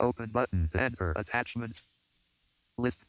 Open button to enter attachments. List.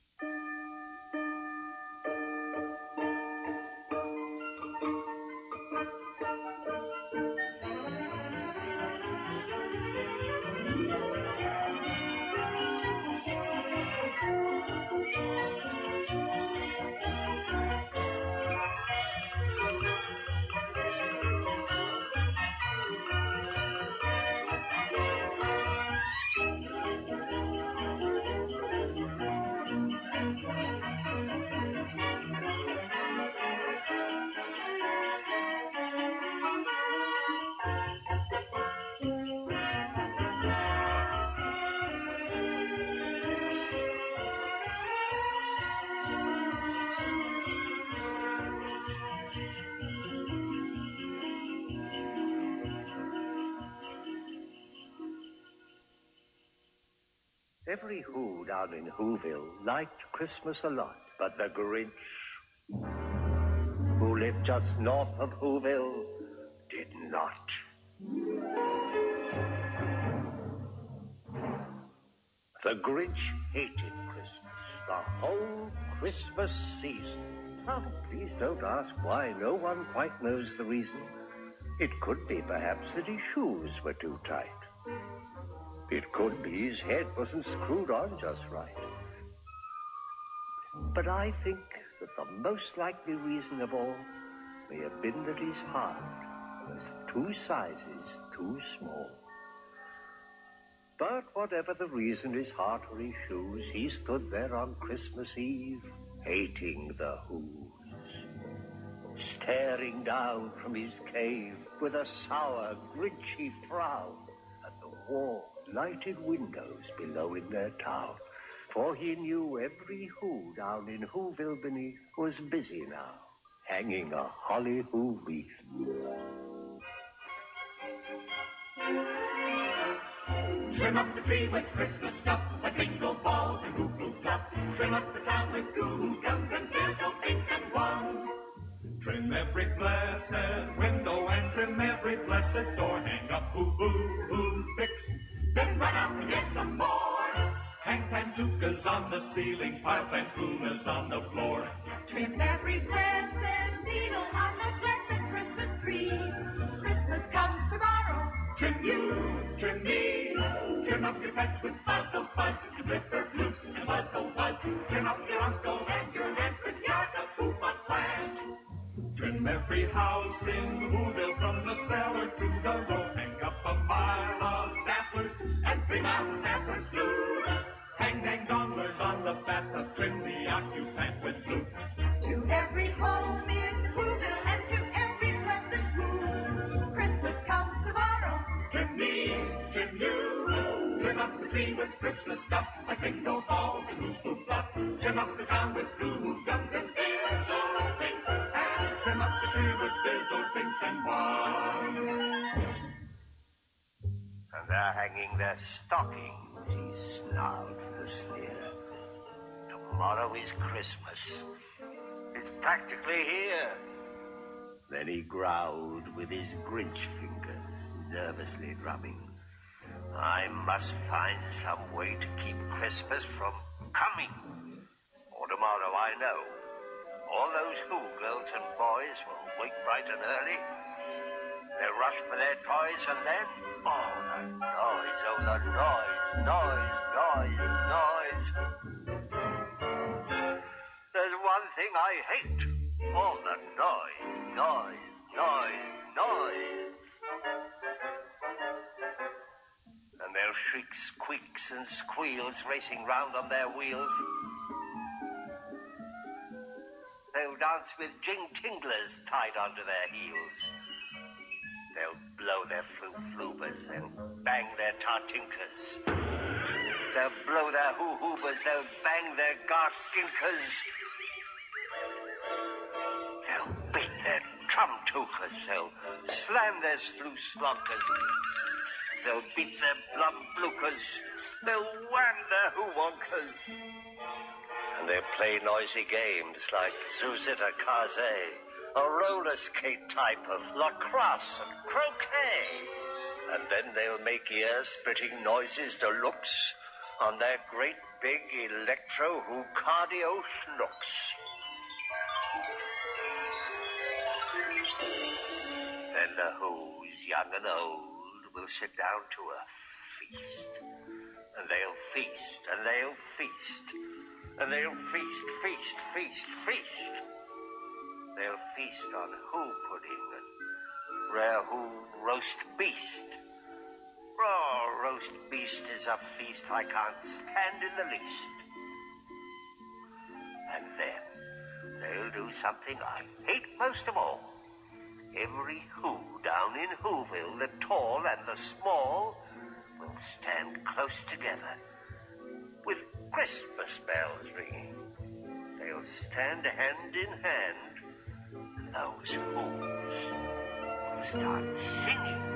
Every Who down in Whoville liked Christmas a lot, but the Grinch, who lived just north of Whoville, did not. The Grinch hated Christmas, the whole Christmas season. Oh, please don't ask why. No one quite knows the reason. It could be, perhaps, that his shoes were too tight. It could be his head wasn't screwed on just right. But I think that the most likely reason of all may have been that his heart was two sizes too small. But whatever the reason, his heart or his shoes, he stood there on Christmas Eve, hating the Who's, staring down from his cave with a sour, grinchy frown at the warm, lighted windows below in their town. For he knew every Who down in Whoville beneath was busy now, hanging a holly Who wreath. Trim up the tree with Christmas stuff, like bingo balls and hoo hoo fluff. Trim up the town with goo guns and fizzle pinks and wands. Trim every blessed window and trim every blessed door. Hang up hoo hoo hoo picks, then run out and get some more. Hang pantukas on the ceilings, pile pantunas on the floor. Trim every blessed needle on the blessed Christmas tree. Christmas comes tomorrow. Trim you, trim me, trim up your pets with fuzzle oh, fuzz, and flipper floops and wuzzle oh, wuzz. Trim up your uncle and your aunt with yards of foofah plans. Trim every house in Whoville from the cellar to the roof. Hang up a mile of and three mast snapper slew. Hang dang donglers on the bathtub, trim the occupant with flute. To every home in Whoville and to every blessed Who. Christmas comes tomorrow. Trim me, trim you, trim up the tree with Christmas stuff, like bingo balls and hoo-hoo fluff. Trim up the town with goo guns and fizzle pinks, and trim up the tree with fizzle pinks and wands. They're hanging their stockings, he snarled with a sneer. Tomorrow is Christmas. It's practically here. Then he growled with his Grinch fingers, nervously drumming. I must find some way to keep Christmas from coming. Or tomorrow, I know. All those Who girls and boys will wake bright and early. They'll rush for their toys and then, oh, the noise, oh, the noise, noise, noise, noise. There's one thing I hate. All the noise, noise, noise, noise. And their shrieks, squeaks, and squeals racing round on their wheels. They'll dance with jing tinglers tied onto their heels. They'll blow their floo-floobers and bang their tartinkers. They'll blow their hoo-hoobers, they'll bang their garskinkers. They'll beat their trum-tookers, they'll slam their sloo-slonkers. They'll beat their blum-blookers, they'll wham their hoo-wonkers. And they'll play noisy games like Zuzita Kaze, a roller skate type of lacrosse and croquet. And then they'll make ear-splitting noises to looks on their great big electro-cardio schnooks. Then the Who's, young and old, will sit down to a feast. And they'll feast, and they'll feast, and they'll feast, feast, feast, feast. They'll feast on Who pudding and rare Who roast beast. Raw roast beast is a feast I can't stand in the least. And then they'll do something I hate most of all. Every Who down in Whoville, the tall and the small, will stand close together with Christmas bells ringing. They'll stand hand in hand, those Who's will start singing.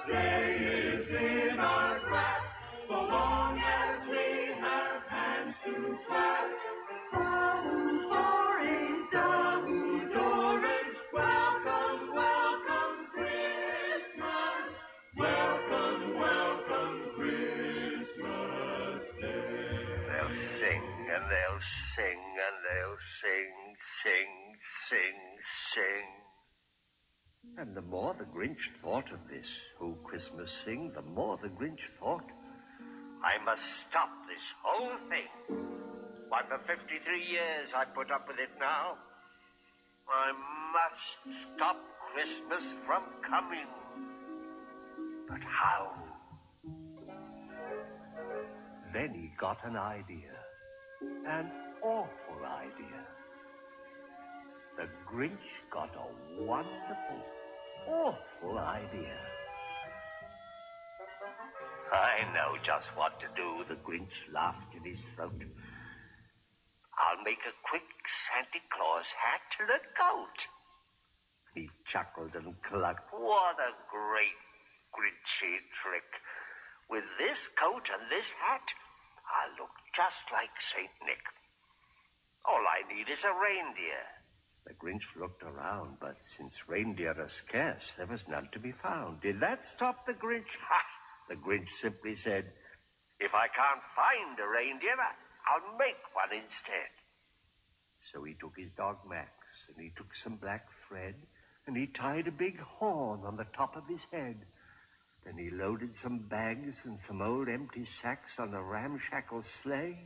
Christmas Day is in our grasp, so long as we have hands to clasp. Welcome, welcome Christmas. Welcome, welcome, Christmas Day. They'll sing and they'll sing and they'll sing, sing, sing. And the more the Grinch thought of this whole Christmas sing, the more the Grinch thought, I must stop this whole thing. Why, for 53 years I put up with it now. I must stop Christmas from coming. But how? Then he got an idea. An awful idea. The Grinch got a wonderful, awful idea. I know just what to do, the Grinch laughed in his throat. I'll make a quick Santa Claus hat to look out. He chuckled and clucked. What a great Grinchy trick. With this coat and this hat, I'll look just like St. Nick. All I need is a reindeer. The Grinch looked around, but since reindeer are scarce, there was none to be found. Did that stop the Grinch? Ha! The Grinch simply said, If I can't find a reindeer, I'll make one instead. So he took his dog Max, and he took some black thread, and he tied a big horn on the top of his head. Then he loaded some bags and some old empty sacks on a ramshackle sleigh,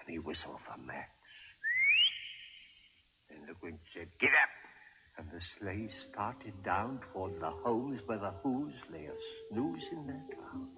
and he whistled for Max. Grinch said, Get up! And the sleigh started down toward the homes where the Who's lay a snooze in their town.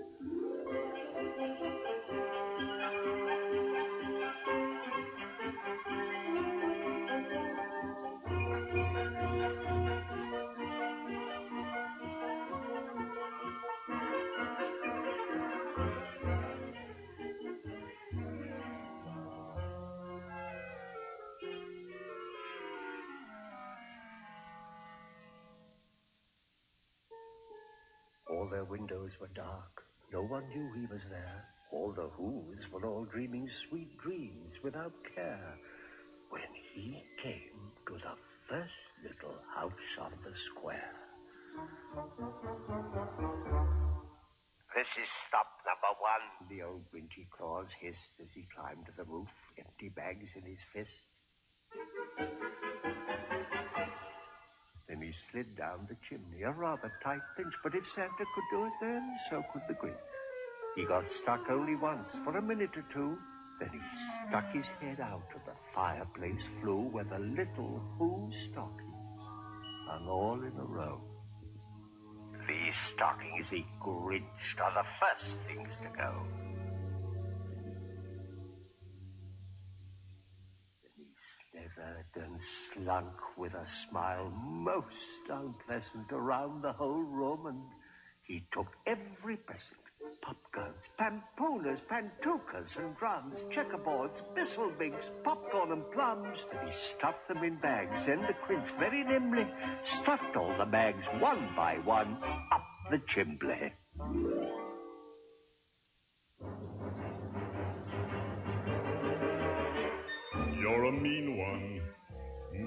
Their windows were dark. No one knew he was there. All the Who's were all dreaming sweet dreams without care. When he came to the first little house on the square. This is stop number one, the old Grinchy Claus hissed as he climbed to the roof, empty bags in his fist. He slid down the chimney, a rather tight pinch, but if Santa could do it then, so could the Grinch. He got stuck only once, for a minute or two. Then he stuck his head out of the fireplace flue where the little Who stockings hung all in a row. These stockings he Grinched are the first things to go. And slunk with a smile most unpleasant around the whole room, and he took every present. Popguns, pampooners, pantookas and drums, checkerboards, bisselbinks, popcorn and plums. And he stuffed them in bags. Then the Grinch very nimbly stuffed all the bags one by one up the chimbley. You're a mean one,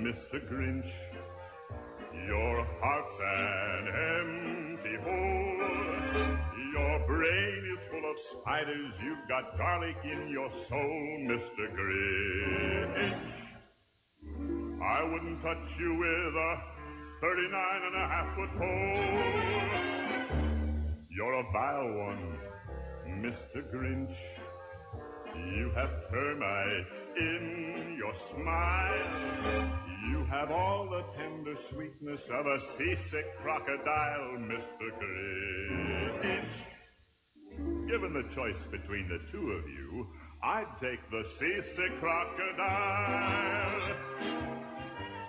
Mr. Grinch. Your heart's an empty hole. Your brain is full of spiders. You've got garlic in your soul, Mr. Grinch. I wouldn't touch you with a 39 and a half foot pole. You're a vile one, Mr. Grinch. You have termites in your smile. You have all the tender sweetness of a seasick crocodile, Mr. Grinch. Given the choice between the two of you, I'd take the seasick crocodile.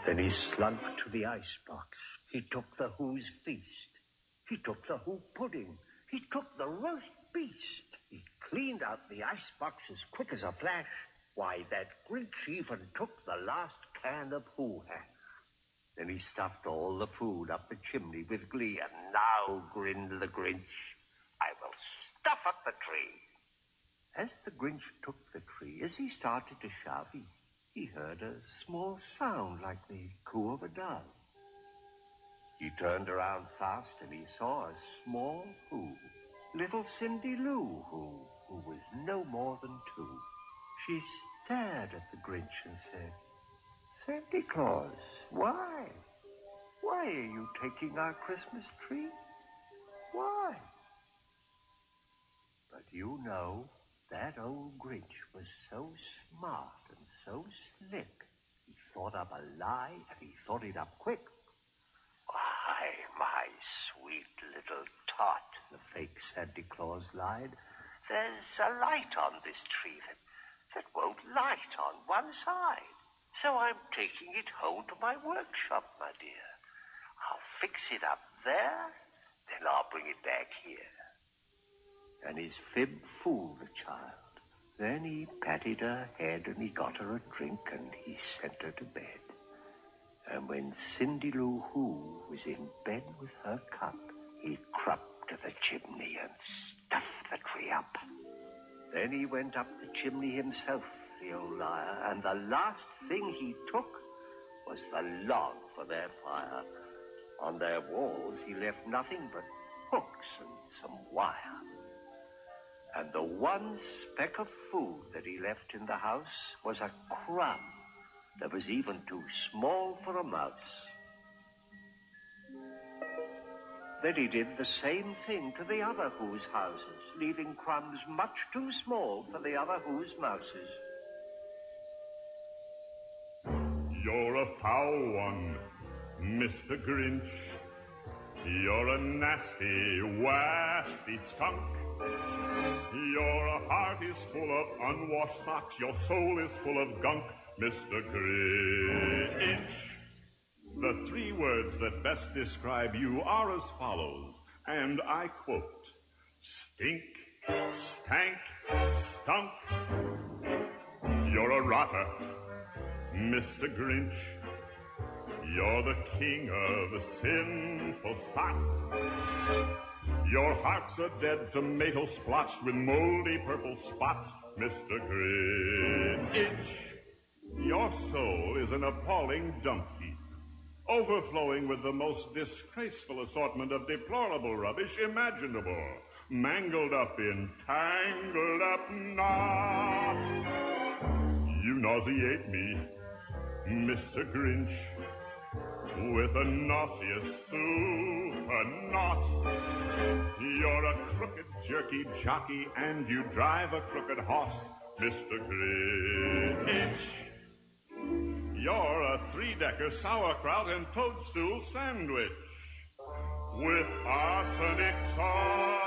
Then he slunk to the icebox. He took the Who's feast. He took the Who pudding. He took the roast beast. He cleaned out the icebox as quick as a flash. Why, that Grinch even took the last can of Who hash. Then he stuffed all the food up the chimney with glee, and now grinned the Grinch. I will stuff up the tree. As the Grinch took the tree, as he started to shove, he, he heard a small sound like the coo of a dove. He turned around fast and he saw a small Who, little Cindy Lou Who, who was no more than two. She stared at the Grinch and said, Santa Claus, why? Why are you taking our Christmas tree? Why? But you know, that old Grinch was so smart and so slick. He thought up a lie, and he thought it up quick. Why, my sweet little tot, the fake Santa Claus lied. There's a light on this tree that, that won't light on one side. So I'm taking it home to my workshop, my dear. I'll fix it up there, then I'll bring it back here. And his fib fooled the child. Then he patted her head and he got her a drink and he sent her to bed. And when Cindy Lou Who was in bed with her cup, he crept to the chimney and stuffed the tree up. Then he went up the chimney himself, the old liar, and the last thing he took was the log for their fire. On their walls he left nothing but hooks and some wire. And the one speck of food that he left in the house was a crumb that was even too small for a mouse. Then he did the same thing to the other Who's houses, leaving crumbs much too small for the other Who's mouses. You're a foul one, Mr. Grinch. You're a nasty, wasty skunk. Your heart is full of unwashed socks. Your soul is full of gunk, Mr. Grinch. The three words that best describe you are as follows, and I quote Stink, stank, stunk. You're a rotter, Mr. Grinch. You're the king of sinful sots. Your heart's a dead tomato splotched with moldy purple spots, Mr. Grinch. Your soul is an appalling dump heap, overflowing with the most disgraceful assortment of deplorable rubbish imaginable, mangled up in tangled up knots. You nauseate me, Mr. Grinch, with a nauseous super nos. You're a crooked, jerky jockey, and you drive a crooked horse, Mr. Grinch. You're a three-decker sauerkraut and toadstool sandwich with arsenic sauce.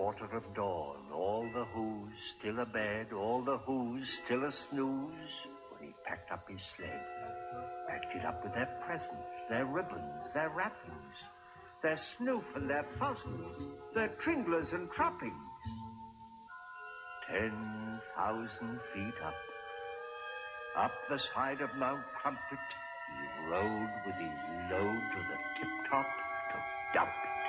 Quarter of dawn, all the Who's still abed, all the Who's still a snooze, when he packed up his sled, packed it up with their presents, their ribbons, their wrappings, their snoof and their fuzzles, their tringlers and trappings. Ten thousand feet up, up the side of Mount Crumpit, he rode with his load to the tip-top to dump it.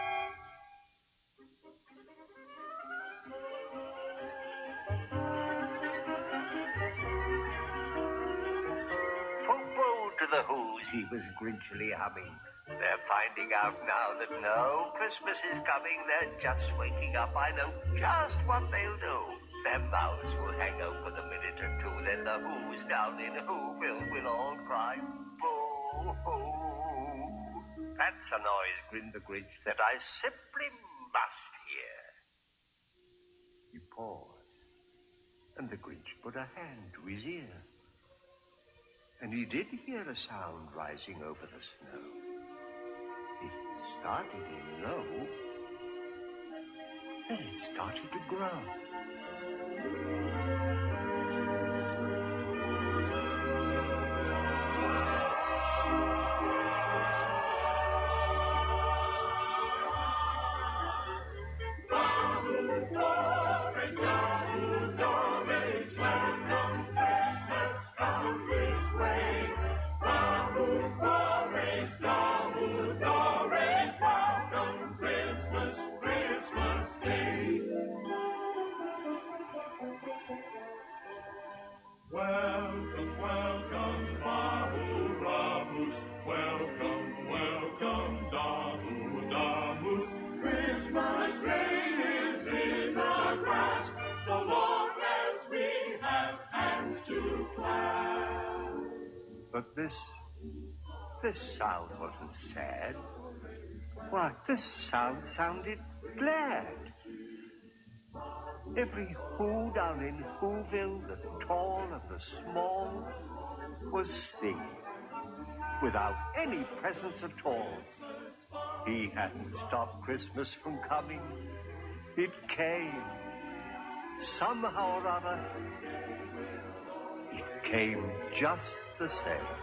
The Who's, he was grinchily humming. They're finding out now that no Christmas is coming. They're just waking up. I know just what they'll do. Their mouths will hang open a minute or two. Then the Who's down in Whoville will all cry, boo. That's a noise, grinned the Grinch, that I simply must hear. He paused, and the Grinch put a hand to his ear. And he did hear a sound rising over the snow. It started in low, then it started to grow. But this, this sound wasn't sad. Why, this sound sounded glad. Every Who down in Whoville, the tall and the small, was singing without any presents at all. He hadn't stopped Christmas from coming. It came. Somehow or other, came just the same.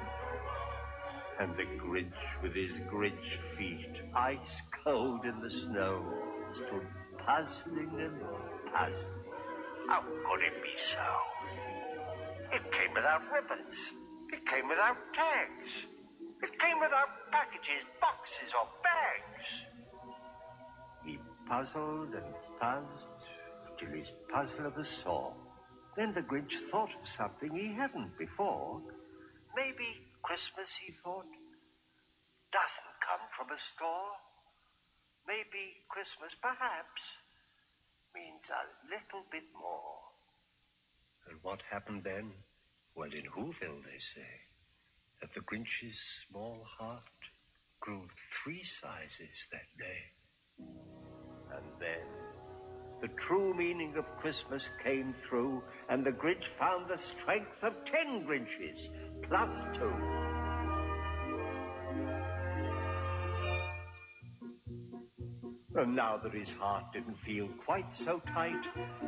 And the Grinch with his Grinch feet, ice cold in the snow, stood puzzling and puzzling. How could it be so? It came without ribbons. It came without tags. It came without packages, boxes, or bags. He puzzled and puzzled till his puzzler was sore. Then the Grinch thought of something he hadn't before. Maybe Christmas, he thought, doesn't come from a store. Maybe Christmas, perhaps, means a little bit more. And what happened then? Well, in Whoville, they say, that the Grinch's small heart grew three sizes that day. And then the true meaning of Christmas came through, and the Grinch found the strength of ten Grinches, plus two. And now that his heart didn't feel quite so tight,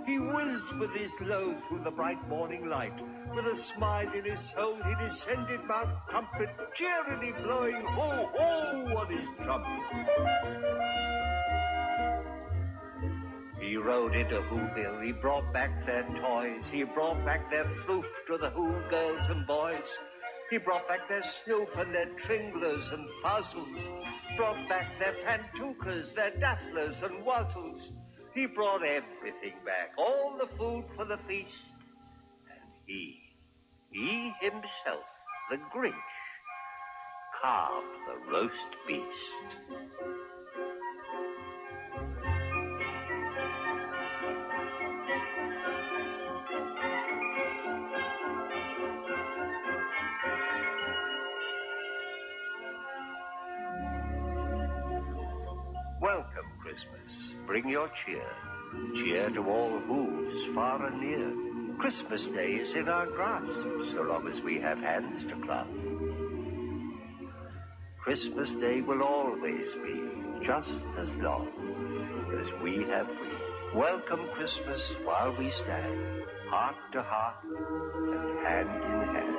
he whizzed with his load through the bright morning light. With a smile in his soul, he descended Mount Crumpit, cheerily blowing ho ho on his trumpet. He rode into Whoville. He brought back their toys. He brought back their floof to the Who girls and boys. He brought back their snoop and their tringlers and puzzles. Brought back their pantookas, their dafflers and wuzzles. He brought everything back, all the food for the feast. And he, he himself, the Grinch, carved the roast beast. Bring your cheer. Cheer to all who's far and near. Christmas Day is in our grasp, so long as we have hands to clasp. Christmas Day will always be just as long as we have we. Welcome Christmas while we stand, heart to heart and hand in hand.